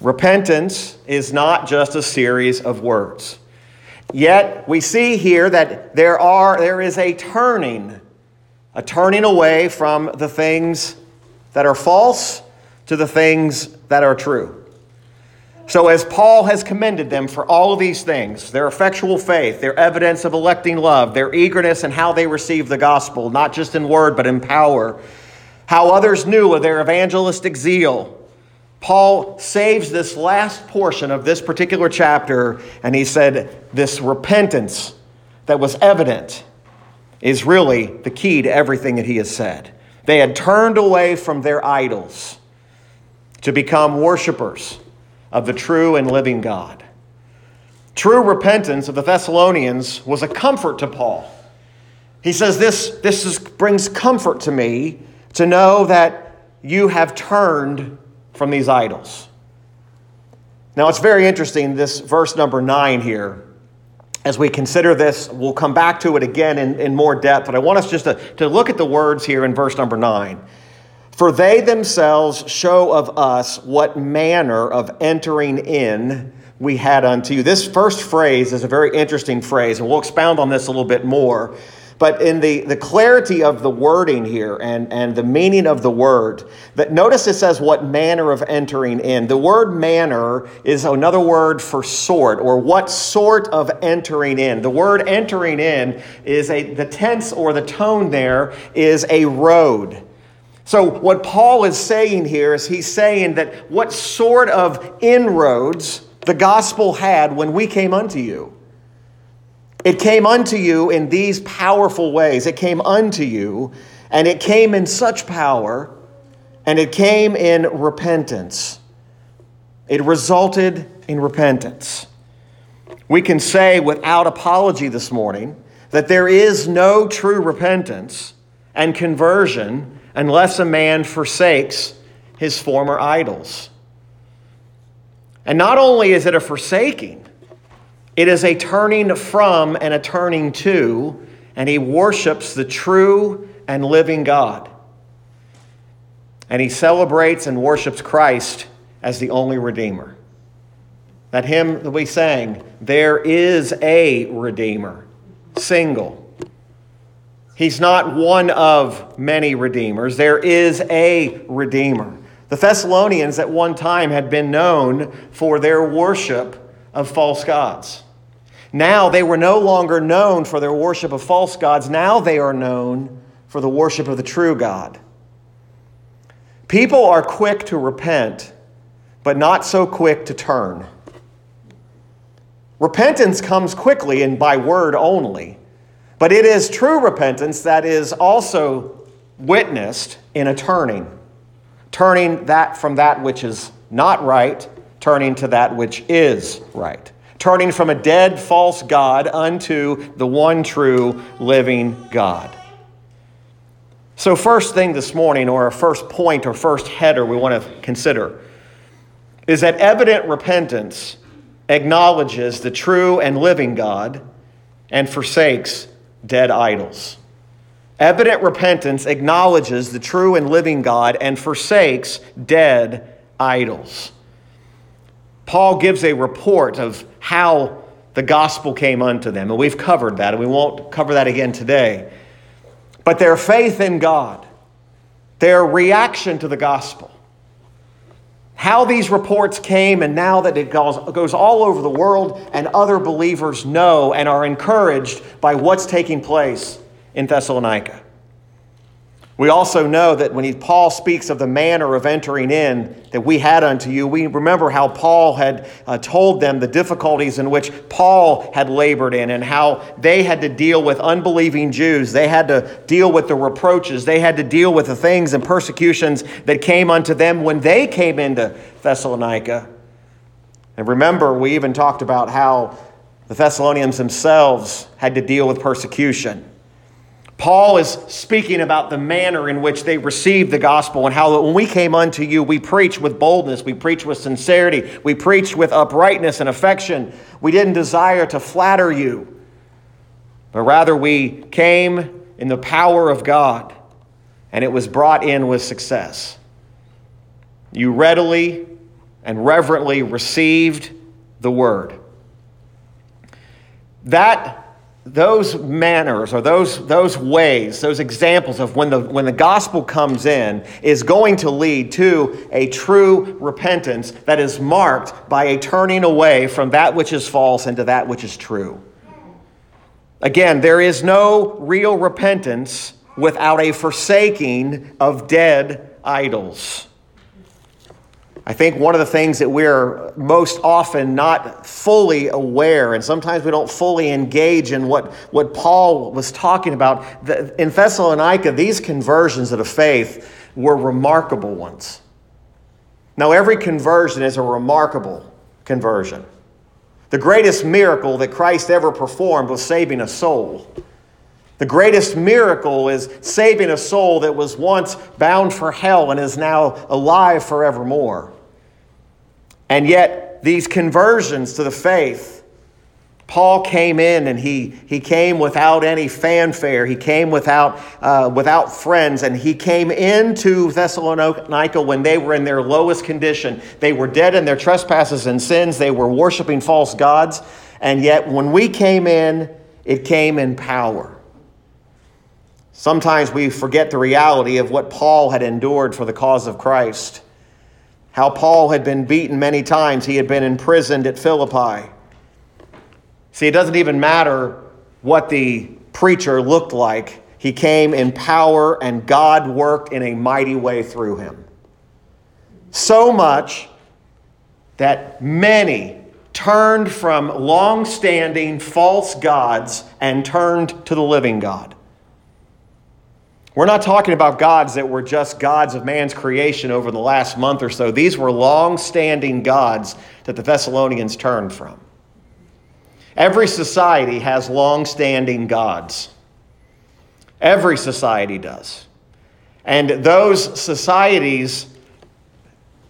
Repentance is not just a series of words. Yet we see here that there are there is a turning, a turning away from the things that are false to the things that are true. So, as Paul has commended them for all of these things their effectual faith, their evidence of electing love, their eagerness and how they received the gospel, not just in word, but in power, how others knew of their evangelistic zeal, Paul saves this last portion of this particular chapter, and he said, This repentance that was evident is really the key to everything that he has said. They had turned away from their idols to become worshipers of the true and living God. True repentance of the Thessalonians was a comfort to Paul. He says, This, this is, brings comfort to me to know that you have turned from these idols. Now, it's very interesting, this verse number nine here. As we consider this, we'll come back to it again in, in more depth, but I want us just to, to look at the words here in verse number nine. For they themselves show of us what manner of entering in we had unto you. This first phrase is a very interesting phrase, and we'll expound on this a little bit more. But in the, the clarity of the wording here and, and the meaning of the word, that notice it says what manner of entering in. The word manner is another word for sort or what sort of entering in. The word entering in is a the tense or the tone there is a road. So, what Paul is saying here is he's saying that what sort of inroads the gospel had when we came unto you. It came unto you in these powerful ways. It came unto you, and it came in such power, and it came in repentance. It resulted in repentance. We can say without apology this morning that there is no true repentance and conversion unless a man forsakes his former idols. And not only is it a forsaking, it is a turning from and a turning to, and he worships the true and living God. And he celebrates and worships Christ as the only Redeemer. That hymn that we sang, there is a Redeemer, single. He's not one of many Redeemers, there is a Redeemer. The Thessalonians at one time had been known for their worship of false gods. Now they were no longer known for their worship of false gods. Now they are known for the worship of the true God. People are quick to repent, but not so quick to turn. Repentance comes quickly and by word only, but it is true repentance that is also witnessed in a turning. Turning that from that which is not right, turning to that which is right turning from a dead false God unto the one true living God. So, first thing this morning, or our first point or first header we want to consider, is that evident repentance acknowledges the true and living God and forsakes dead idols. Evident repentance acknowledges the true and living God and forsakes dead idols. Paul gives a report of how the gospel came unto them. And we've covered that, and we won't cover that again today. But their faith in God, their reaction to the gospel, how these reports came, and now that it goes, all over the world, and other believers know and are encouraged by what's taking place in Thessalonica. We also know that when he, Paul speaks of the manner of entering in that we had unto you, we remember how Paul had uh, told them the difficulties in which Paul had labored in and how they had to deal with unbelieving Jews. They had to deal with the reproaches. They had to deal with the things and persecutions that came unto them when they came into Thessalonica. And remember, we even talked about how the Thessalonians themselves had to deal with persecution. Paul is speaking about the manner in which they received the gospel and how when we came unto you, we preached with boldness, we preached with sincerity, we preached with uprightness and affection. We didn't desire to flatter you, but rather we came in the power of God, and it was brought in with success. You readily and reverently received the word. That those manners or those, those ways, those examples of when the, when the gospel comes in, is going to lead to a true repentance that is marked by a turning away from that which is false into that which is true. Again, there is no real repentance without a forsaking of dead idols. I think one of the things that we're most often not fully aware, and sometimes we don't fully engage in what, what Paul was talking about. In Thessalonica, these conversions of the faith were remarkable ones. Now, every conversion is a remarkable conversion. The greatest miracle that Christ ever performed was saving a soul. The greatest miracle is saving a soul that was once bound for hell and is now alive forevermore. And yet, these conversions to the faith, Paul came in and he, he came without any fanfare. He came without, uh, without friends. And he came into Thessalonica when they were in their lowest condition. They were dead in their trespasses and sins. They were worshiping false gods. And yet, when we came in, it came in power. Sometimes we forget the reality of what Paul had endured for the cause of Christ how Paul had been beaten many times, he had been imprisoned at Philippi. See, it doesn't even matter what the preacher looked like, he came in power, and God worked in a mighty way through him. So much that many turned from long standing false gods and turned to the living God. We're not talking about gods that were just gods of man's creation over the last month or so. These were long standing gods that the Thessalonians turned from. Every society has long standing gods. Every society does. And those societies,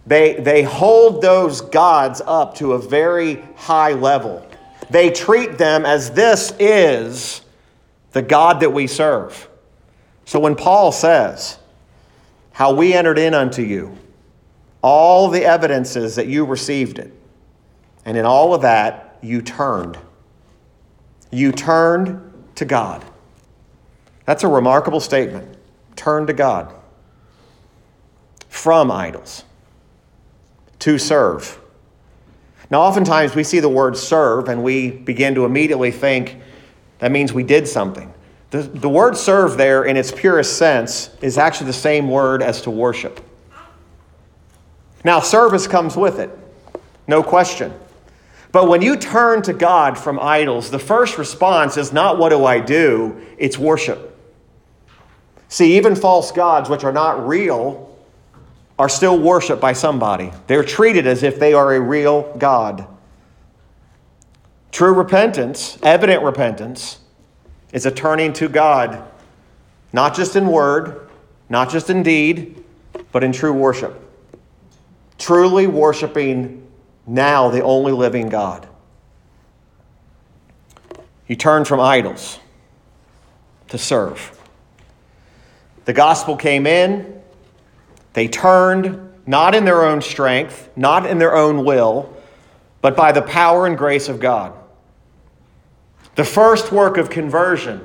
they, they hold those gods up to a very high level. They treat them as this is the God that we serve. So when Paul says, How we entered in unto you, all the evidences that you received it, and in all of that, you turned. You turned to God. That's a remarkable statement. Turn to God from idols to serve. Now, oftentimes we see the word serve and we begin to immediately think that means we did something. The, the word serve there, in its purest sense, is actually the same word as to worship. Now, service comes with it, no question. But when you turn to God from idols, the first response is not, What do I do? It's worship. See, even false gods, which are not real, are still worshiped by somebody. They're treated as if they are a real God. True repentance, evident repentance, is a turning to God, not just in word, not just in deed, but in true worship. Truly worshiping now the only living God. You turn from idols to serve. The gospel came in, they turned not in their own strength, not in their own will, but by the power and grace of God. The first work of conversion,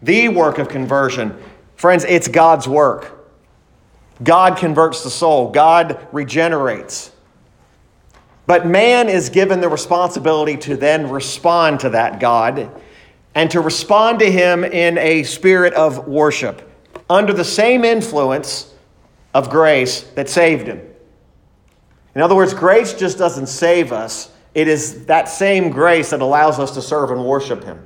the work of conversion, friends, it's God's work. God converts the soul, God regenerates. But man is given the responsibility to then respond to that God and to respond to Him in a spirit of worship under the same influence of grace that saved him. In other words, grace just doesn't save us, it is that same grace that allows us to serve and worship Him.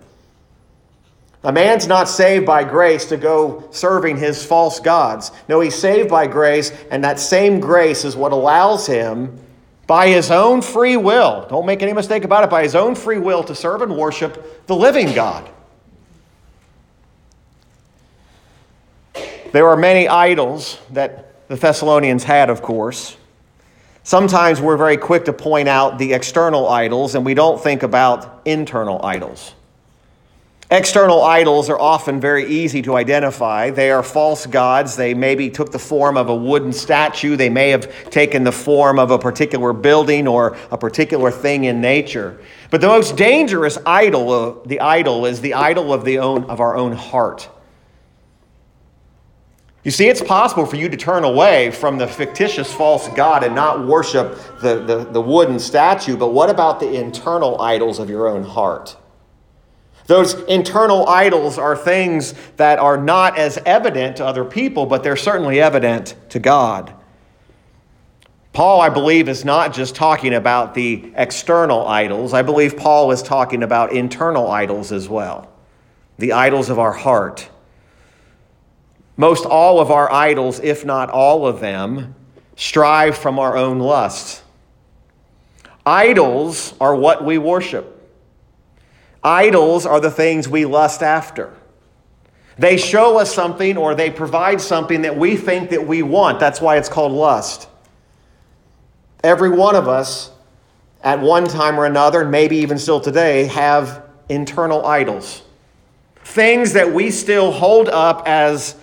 A man's not saved by grace to go serving his false gods. No, he's saved by grace, and that same grace is what allows him, by his own free will, don't make any mistake about it, by his own free will, to serve and worship the living God. There are many idols that the Thessalonians had, of course. Sometimes we're very quick to point out the external idols and we don't think about internal idols. External idols are often very easy to identify. They are false gods. They maybe took the form of a wooden statue. They may have taken the form of a particular building or a particular thing in nature. But the most dangerous idol, the idol, is the idol of, the own, of our own heart. You see, it's possible for you to turn away from the fictitious false God and not worship the, the, the wooden statue, but what about the internal idols of your own heart? Those internal idols are things that are not as evident to other people, but they're certainly evident to God. Paul, I believe, is not just talking about the external idols. I believe Paul is talking about internal idols as well, the idols of our heart. Most all of our idols, if not all of them, strive from our own lusts. Idols are what we worship. Idols are the things we lust after. They show us something or they provide something that we think that we want. That's why it's called lust. Every one of us, at one time or another, and maybe even still today, have internal idols. Things that we still hold up as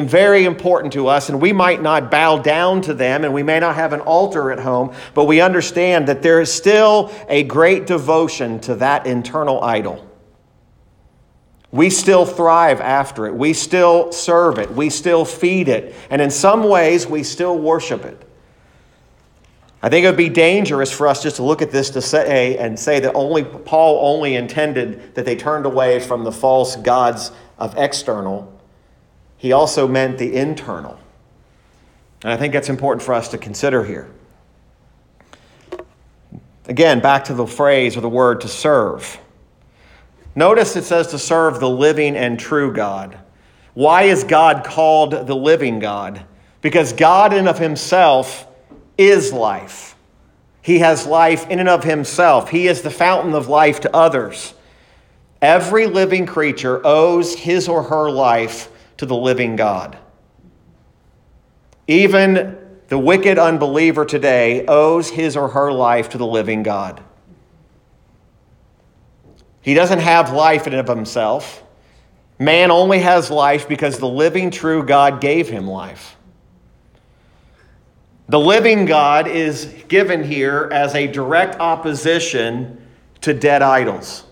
very important to us, and we might not bow down to them, and we may not have an altar at home, but we understand that there is still a great devotion to that internal idol. We still thrive after it. We still serve it. We still feed it. And in some ways, we still worship it. I think it would be dangerous for us just to look at this to say and say that only Paul only intended that they turned away from the false gods of external he also meant the internal. And I think that's important for us to consider here. Again, back to the phrase or the word to serve. Notice it says to serve the living and true God. Why is God called the living God? Because God, in of himself, is life. He has life in and of himself. He is the fountain of life to others. Every living creature owes his or her life to the living God. Even the wicked unbeliever today owes his or her life to the living God. He doesn't have life in of himself. Man only has life because the living, true God gave him life. The living God is given here as a direct opposition to dead idols.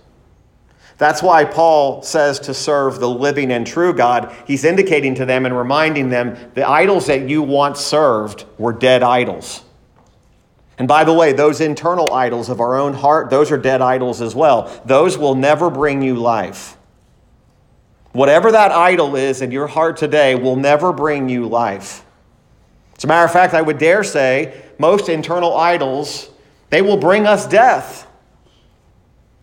That's why Paul says to serve the living and true God. He's indicating to them and reminding them the idols that you once served were dead idols. And by the way, those internal idols of our own heart, those are dead idols as well. Those will never bring you life. Whatever that idol is in your heart today will never bring you life. As a matter of fact, I would dare say most internal idols, they will bring us death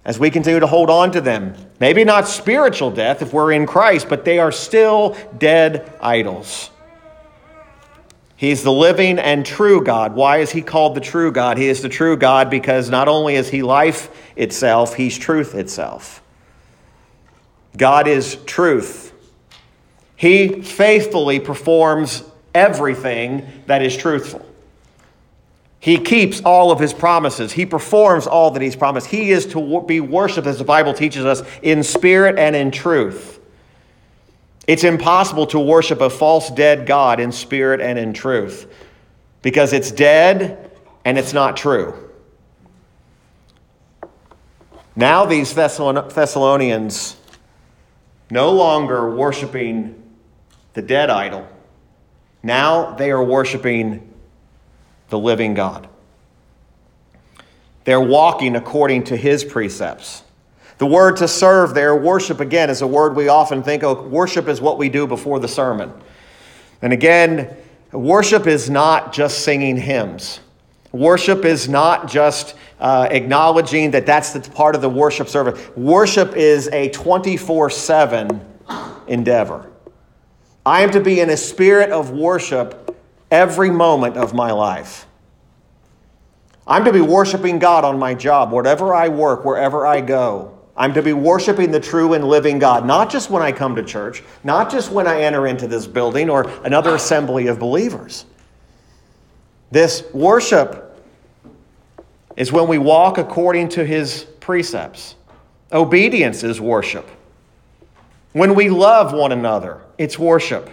as we continue to hold on to them. Maybe not spiritual death if we're in Christ, but they are still dead idols. He's the living and true God. Why is he called the true God? He is the true God because not only is he life itself, he's truth itself. God is truth. He faithfully performs everything that is truthful. He keeps all of his promises. He performs all that he's promised. He is to be worshiped, as the Bible teaches us, in spirit and in truth. It's impossible to worship a false dead God in spirit and in truth because it's dead and it's not true. Now, these Thessalonians no longer worshiping the dead idol. Now they are worshiping the living God. They're walking according to his precepts. The word to serve there, worship again, is a word we often think of. Worship is what we do before the sermon. And again, worship is not just singing hymns. Worship is not just uh, acknowledging that that's the part of the worship service. Worship is a 24 7 endeavor. I am to be in a spirit of worship every moment of my life. I'm to be worshiping God on my job, wherever I work, wherever I go. I'm to be worshiping the true and living God, not just when I come to church, not just when I enter into this building or another assembly of believers. This worship is when we walk according to his precepts. Obedience is worship. When we love one another, it's worship.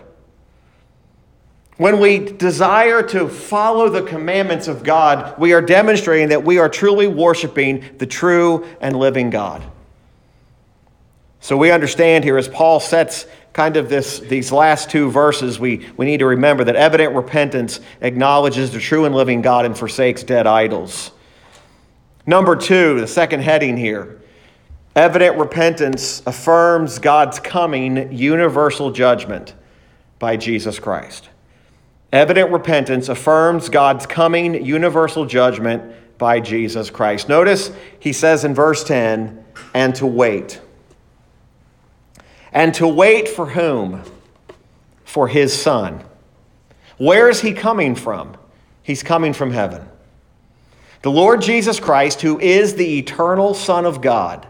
When we desire to follow the commandments of God, we are demonstrating that we are truly worshiping the true and living God. So we understand here as Paul sets kind of this, these last two verses, we, we need to remember that evident repentance acknowledges the true and living God and forsakes dead idols. Number two, the second heading here evident repentance affirms God's coming universal judgment by Jesus Christ. Evident repentance affirms God's coming universal judgment by Jesus Christ. Notice he says in verse 10 and to wait. And to wait for whom? For his son. Where is he coming from? He's coming from heaven. The Lord Jesus Christ, who is the eternal Son of God,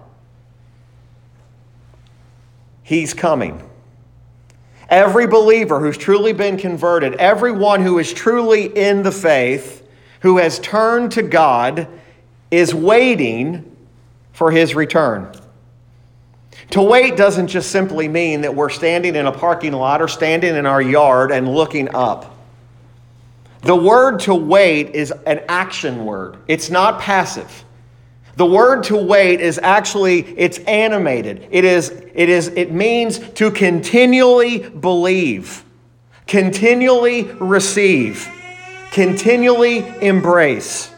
he's coming. Every believer who's truly been converted, everyone who is truly in the faith, who has turned to God, is waiting for his return. To wait doesn't just simply mean that we're standing in a parking lot or standing in our yard and looking up. The word to wait is an action word. It's not passive. The word to wait is actually it's animated. It is it is it means to continually believe, continually receive, continually embrace,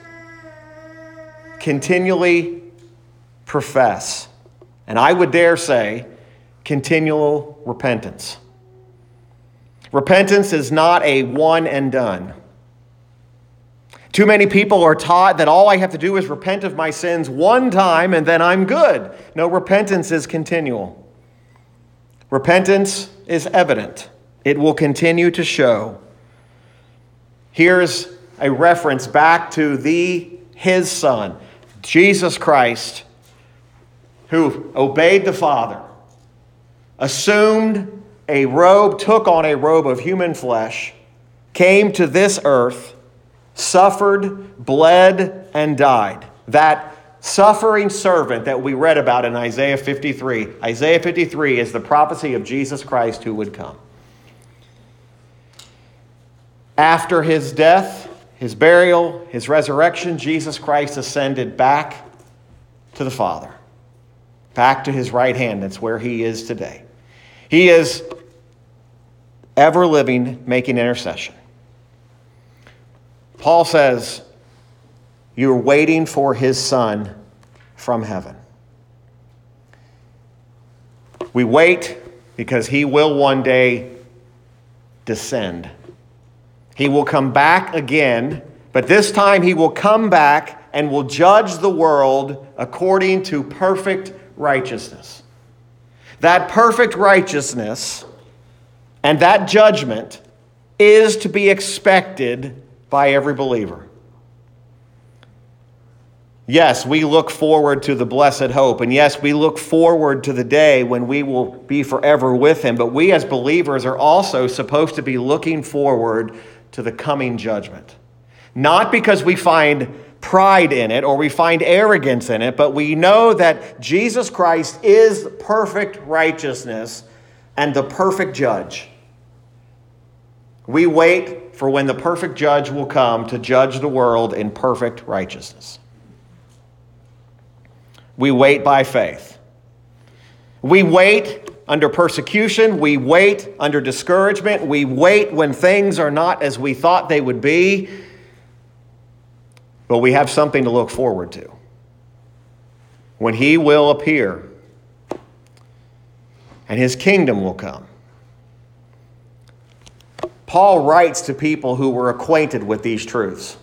continually profess and I would dare say, continual repentance. Repentance is not a one and done. Too many people are taught that all I have to do is repent of my sins one time and then I'm good. No, repentance is continual. Repentance is evident, it will continue to show. Here's a reference back to the his son, Jesus Christ, who obeyed the Father, assumed a robe, took on a robe of human flesh, came to this earth, suffered, bled, and died. That suffering servant that we read about in Isaiah 53. Isaiah 53 is the prophecy of Jesus Christ who would come. After his death, his burial, his resurrection, Jesus Christ ascended back to the Father back to his right hand. That's where he is today. He is ever living, making intercession. Paul says, You're waiting for his son from heaven. We wait because he will one day descend. He will come back again, but this time he will come back and will judge the world according to perfect righteousness. That perfect righteousness and that judgment is to be expected by every believer. Yes, we look forward to the blessed hope, and yes, we look forward to the day when we will be forever with Him. But we as believers are also supposed to be looking forward to the coming judgment. Not because we find pride in it or we find arrogance in it, but we know that Jesus Christ is perfect righteousness and the perfect judge. We wait for when the perfect judge will come to judge the world in perfect righteousness. We wait by faith. We wait under persecution. We wait under discouragement. We wait when things are not as we thought they would be. But we have something to look forward to. When he will appear and his kingdom will come. Paul writes to people who were acquainted with these truths.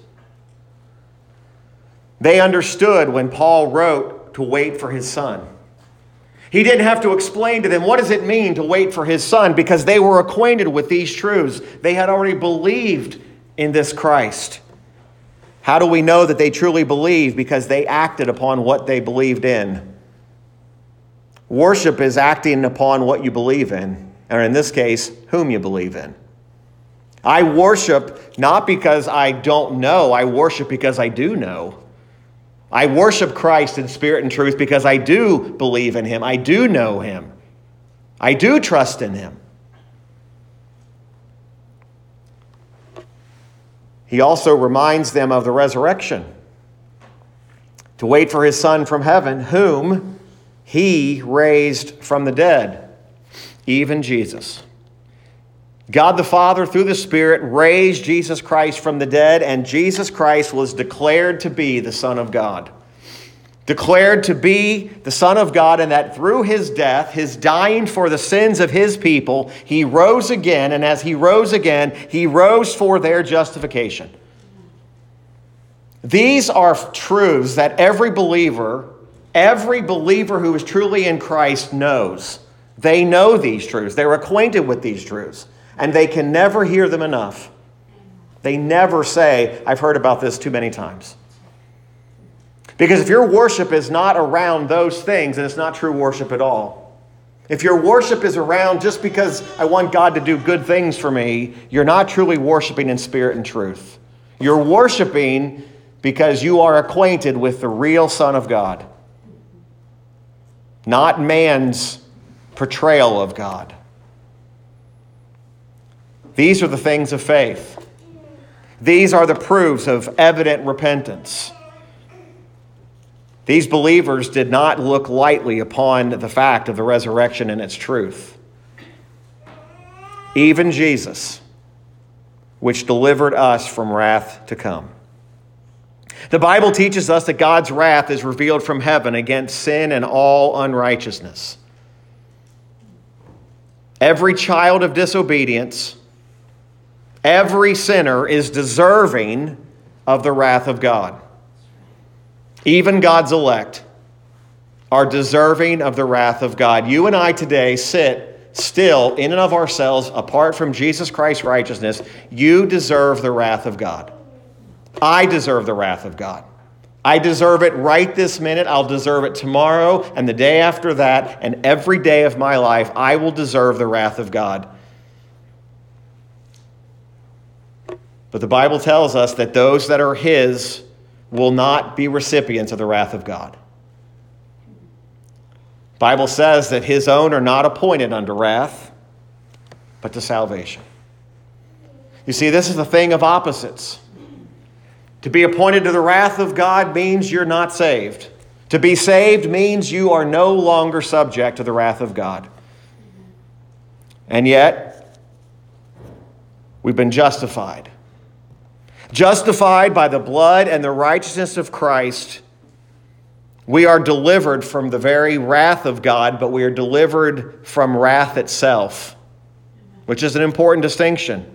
They understood when Paul wrote to wait for his son. He didn't have to explain to them what does it mean to wait for his son because they were acquainted with these truths. They had already believed in this Christ. How do we know that they truly believe? Because they acted upon what they believed in. Worship is acting upon what you believe in, or in this case, whom you believe in. I worship not because I don't know, I worship because I do know. I worship Christ in spirit and truth because I do believe in him, I do know him. I do trust in him. He also reminds them of the resurrection to wait for his Son from heaven, whom he raised from the dead, even Jesus. God the Father, through the Spirit, raised Jesus Christ from the dead, and Jesus Christ was declared to be the Son of God. Declared to be the Son of God, and that through his death, his dying for the sins of his people, he rose again, and as he rose again, he rose for their justification. These are truths that every believer, every believer who is truly in Christ knows. They know these truths, they're acquainted with these truths and they can never hear them enough. They never say, I've heard about this too many times. Because if your worship is not around those things, then it's not true worship at all. If your worship is around just because I want God to do good things for me, you're not truly worshiping in spirit and truth. You're worshiping because you are acquainted with the real Son of God, not man's portrayal of God. These are the things of faith. These are the proofs of evident repentance. These believers did not look lightly upon the fact of the resurrection and its truth. Even Jesus, which delivered us from wrath to come. The Bible teaches us that God's wrath is revealed from heaven against sin and all unrighteousness. Every child of disobedience Every sinner is deserving of the wrath of God. Even God's elect are deserving of the wrath of God. You and I today sit still in and of ourselves, apart from Jesus Christ's righteousness. You deserve the wrath of God. I deserve the wrath of God. I deserve it right this minute. I'll deserve it tomorrow and the day after that, and every day of my life, I will deserve the wrath of God. But the Bible tells us that those that are His will not be recipients of the wrath of God. Bible says that His own are not appointed unto wrath, but to salvation. You see, this is the thing of opposites. To be appointed to the wrath of God means you're not saved. To be saved means you are no longer subject to the wrath of God. And yet, we've been justified. Justified by the blood and the righteousness of Christ, we are delivered from the very wrath of God, but we are delivered from wrath itself, which is an important distinction.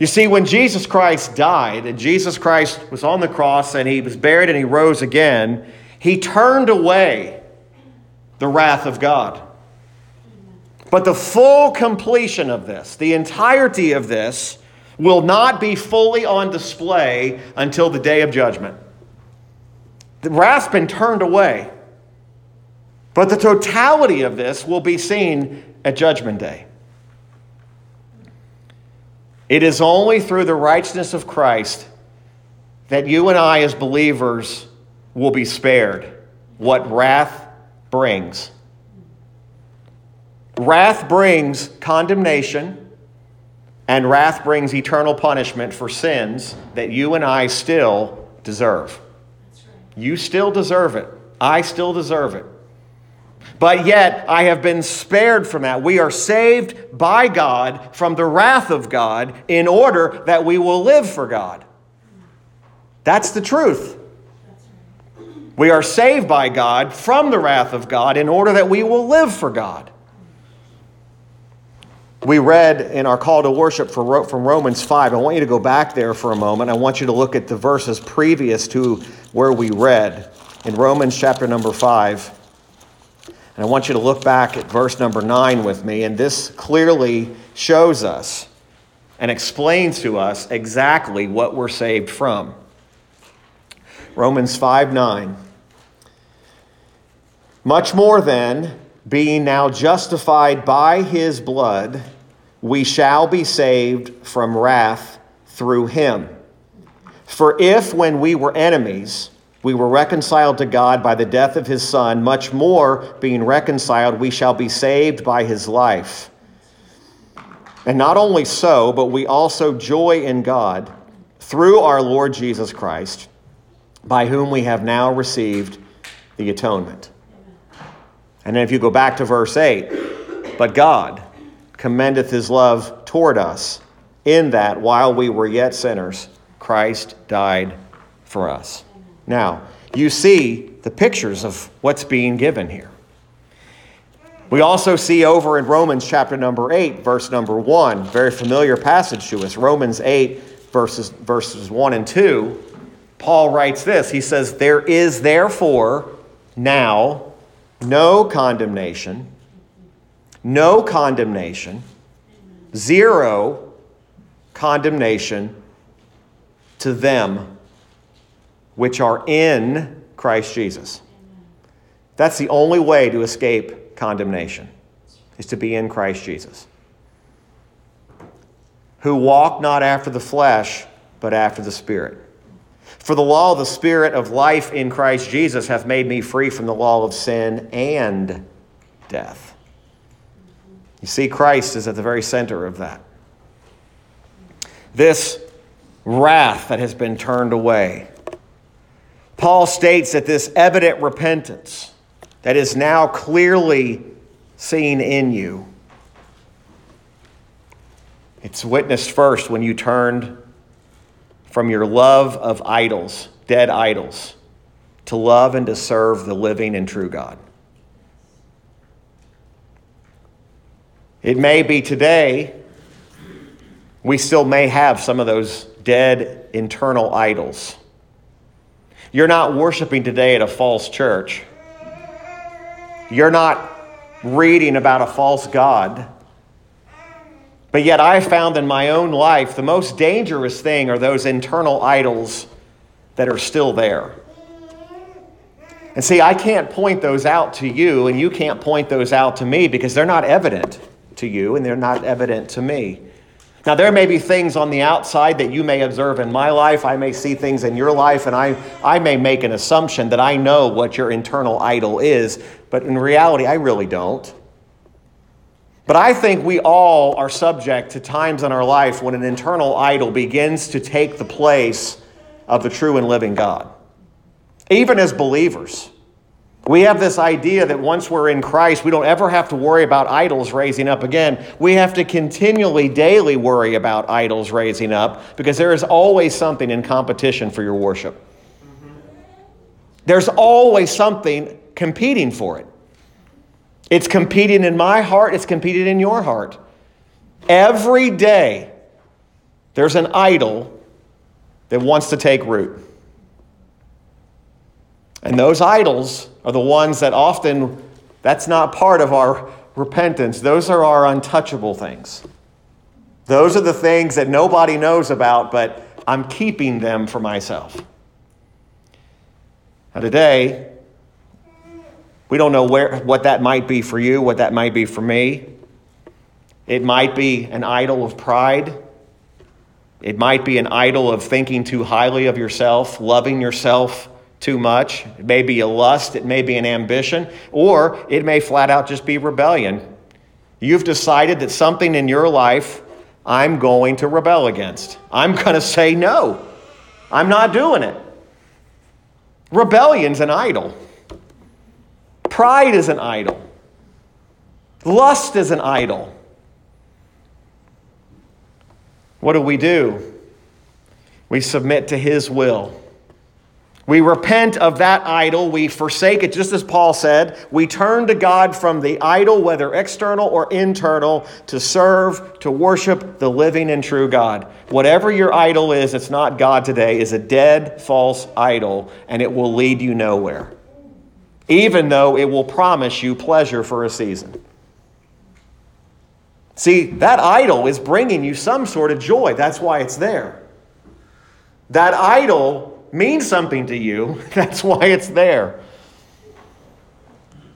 You see, when Jesus Christ died, and Jesus Christ was on the cross and he was buried and he rose again, he turned away the wrath of God. But the full completion of this, the entirety of this, will not be fully on display until the day of judgment. The wrath's been turned away. But the totality of this will be seen at Judgment Day. It is only through the righteousness of Christ that you and I, as believers, will be spared what wrath brings. Wrath brings condemnation and wrath brings eternal punishment for sins that you and I still deserve. You still deserve it. I still deserve it. But yet, I have been spared from that. We are saved by God from the wrath of God in order that we will live for God. That's the truth. We are saved by God from the wrath of God in order that we will live for God. We read in our call to worship from Romans 5. I want you to go back there for a moment. I want you to look at the verses previous to where we read in Romans chapter number 5. And I want you to look back at verse number 9 with me. And this clearly shows us and explains to us exactly what we're saved from. Romans 5 9. Much more then, being now justified by his blood, we shall be saved from wrath through him. For if, when we were enemies, we were reconciled to God by the death of his Son, much more, being reconciled, we shall be saved by his life. And not only so, but we also joy in God through our Lord Jesus Christ, by whom we have now received the atonement. And then if you go back to verse 8, but God commendeth his love toward us, in that while we were yet sinners, Christ died for us. Now, you see the pictures of what's being given here. We also see over in Romans chapter number 8, verse number 1, very familiar passage to us. Romans 8, verses, verses 1 and 2. Paul writes this He says, There is therefore now no condemnation, no condemnation, zero condemnation to them which are in Christ Jesus. That's the only way to escape condemnation, is to be in Christ Jesus. Who walk not after the flesh, but after the Spirit. For the law of the Spirit of life in Christ Jesus hath made me free from the law of sin and death. You see, Christ is at the very center of that. This wrath that has been turned away Paul states that this evident repentance that is now clearly seen in you, it's witnessed first when you turned from your love of idols, dead idols, to love and to serve the living and true God. It may be today, we still may have some of those dead internal idols you're not worshiping today at a false church. You're not reading about a false God. But yet, I found in my own life the most dangerous thing are those internal idols that are still there. And see, I can't point those out to you, and you can't point those out to me because they're not evident to you and they're not evident to me. Now, there may be things on the outside that you may observe in my life. I may see things in your life, and I, I may make an assumption that I know what your internal idol is, but in reality, I really don't. But I think we all are subject to times in our life when an internal idol begins to take the place of the true and living God. Even as believers. We have this idea that once we're in Christ, we don't ever have to worry about idols raising up again. We have to continually, daily worry about idols raising up because there is always something in competition for your worship. Mm-hmm. There's always something competing for it. It's competing in my heart, it's competing in your heart. Every day, there's an idol that wants to take root. And those idols are the ones that often, that's not part of our repentance. Those are our untouchable things. Those are the things that nobody knows about, but I'm keeping them for myself. Now, today, we don't know where, what that might be for you, what that might be for me. It might be an idol of pride. It might be an idol of thinking too highly of yourself, loving yourself too much. It may be a lust, it may be an ambition, or it may flat out just be rebellion. You've decided that something in your life I'm going to rebel against. I'm going to say no. I'm not doing it. Rebellion's an idol. Pride is an idol. Lust is an idol. What do we do? We submit to His will. We repent of that idol. We forsake it, just as Paul said. We turn to God from the idol, whether external or internal, to serve, to worship the living and true God. Whatever your idol is, it's not God today, is a dead, false idol, and it will lead you nowhere, even though it will promise you pleasure for a season. See, that idol is bringing you some sort of joy. That's why it's there. That idol means something to you. That's why it's there.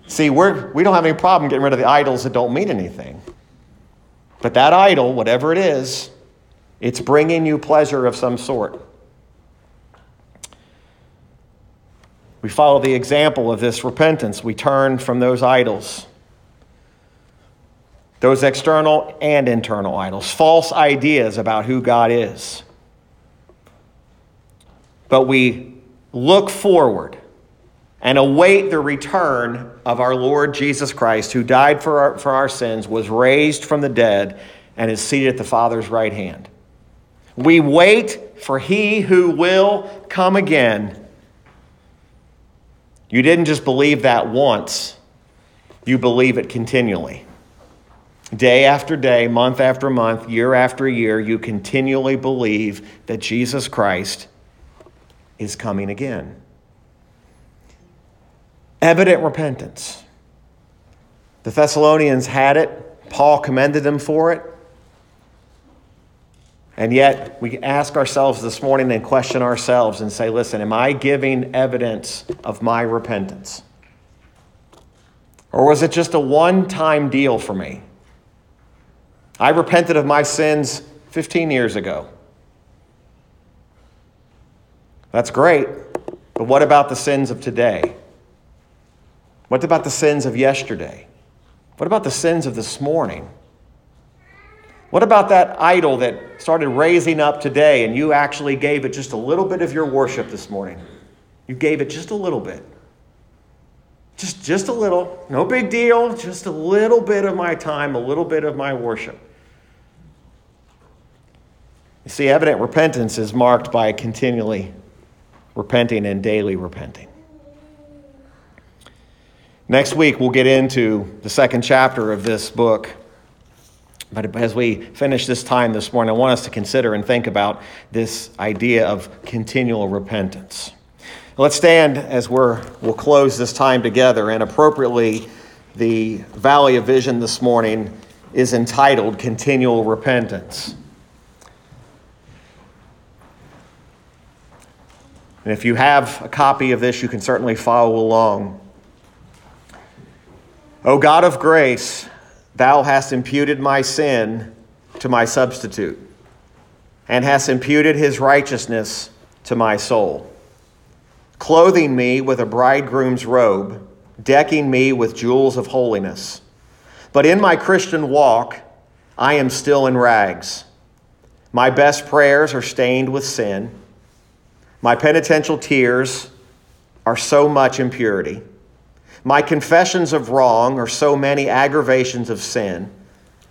See, we're, we don't have any problem getting rid of the idols that don't mean anything. But that idol, whatever it is, it's bringing you pleasure of some sort. We follow the example of this repentance. We turn from those idols, those external and internal idols, false ideas about who God is. But we look forward and await the return of our Lord Jesus Christ, who died for our, for our sins, was raised from the dead, and is seated at the Father's right hand. We wait for he who will come again. You didn't just believe that once, you believe it continually. Day after day, month after month, year after year, you continually believe that Jesus Christ is coming again evident repentance. The Thessalonians had it, Paul commended them for it. And yet, we ask ourselves this morning and question ourselves and say, listen, am I giving evidence of my repentance? Or was it just a one time deal for me? I repented of my sins 15 years ago. That's great, but what about the sins of today? What about the sins of yesterday? What about the sins of this morning? What about that idol that started raising up today and you actually gave it just a little bit of your worship this morning? You gave it just a little bit. Just, just a little. No big deal. Just a little bit of my time, a little bit of my worship. You see, evident repentance is marked by continually repenting and daily repenting. Next week, we'll get into the second chapter of this book. But as we finish this time this morning, I want us to consider and think about this idea of continual repentance. Let's stand as we're, we'll close this time together. And appropriately, the Valley of Vision this morning is entitled Continual Repentance. And if you have a copy of this, you can certainly follow along. O God of grace, thou hast imputed my sin to my substitute, and hast imputed his righteousness to my soul, clothing me with a bridegroom's robe, decking me with jewels of holiness. But in my Christian walk, I am still in rags. My best prayers are stained with sin. My penitential tears are so much impurity. My confessions of wrong are so many aggravations of sin.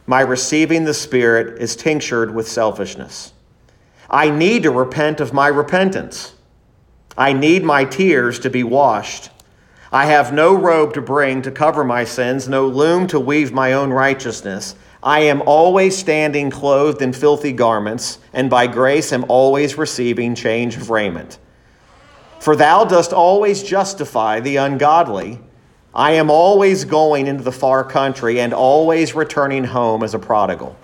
My receiving the Spirit is tinctured with selfishness. I need to repent of my repentance. I need my tears to be washed. I have no robe to bring to cover my sins, no loom to weave my own righteousness. I am always standing clothed in filthy garments, and by grace am always receiving change of raiment. For thou dost always justify the ungodly I am always going into the far country and always returning home as a prodigal,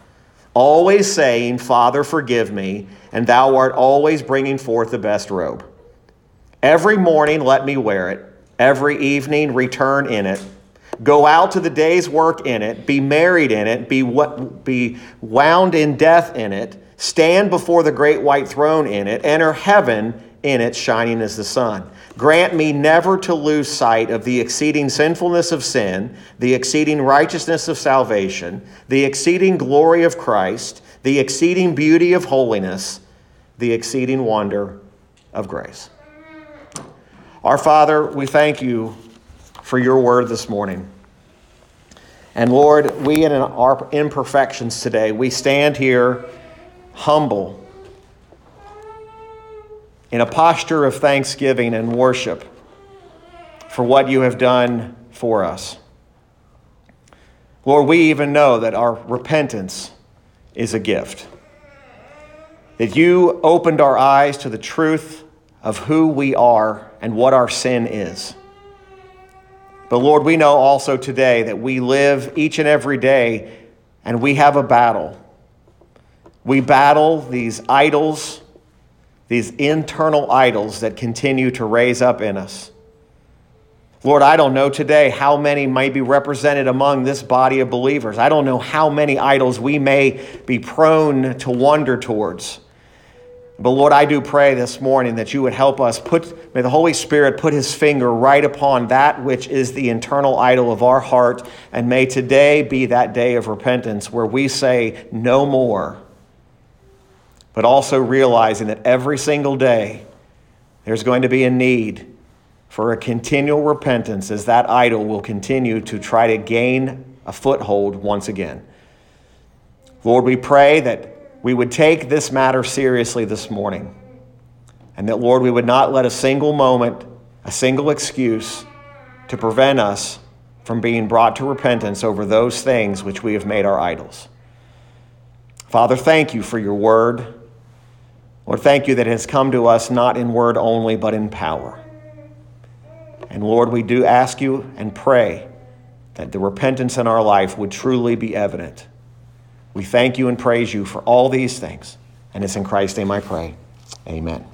always saying, Father, forgive me, and thou art always bringing forth the best robe. Every morning let me wear it, every evening return in it. Go out to the day's work in it, be married in it, be, be wound in death in it, stand before the great white throne in it, enter heaven in it, shining as the sun. Grant me never to lose sight of the exceeding sinfulness of sin, the exceeding righteousness of salvation, the exceeding glory of Christ, the exceeding beauty of holiness, the exceeding wonder of grace. Our Father, we thank you for your word this morning. And Lord, we in our imperfections today, we stand here humble in a posture of thanksgiving and worship for what you have done for us. Lord, we even know that our repentance is a gift. That you opened our eyes to the truth of who we are and what our sin is. But Lord, we know also today that we live each and every day and we have a battle. We battle these idols these internal idols that continue to raise up in us. Lord, I don't know today how many might be represented among this body of believers. I don't know how many idols we may be prone to wander towards. But Lord, I do pray this morning that you would help us put, may the Holy Spirit put his finger right upon that which is the internal idol of our heart. And may today be that day of repentance where we say no more, but also realizing that every single day there's going to be a need for a continual repentance as that idol will continue to try to gain a foothold once again. Lord, we pray that we would take this matter seriously this morning. And that, Lord, we would not let a single moment, a single excuse to prevent us from being brought to repentance over those things which we have made our idols. Father, thank you for your word. Lord, thank you that it has come to us not in word only, but in power. And Lord, we do ask you and pray that the repentance in our life would truly be evident. We thank you and praise you for all these things. And it's in Christ's name I pray. Amen.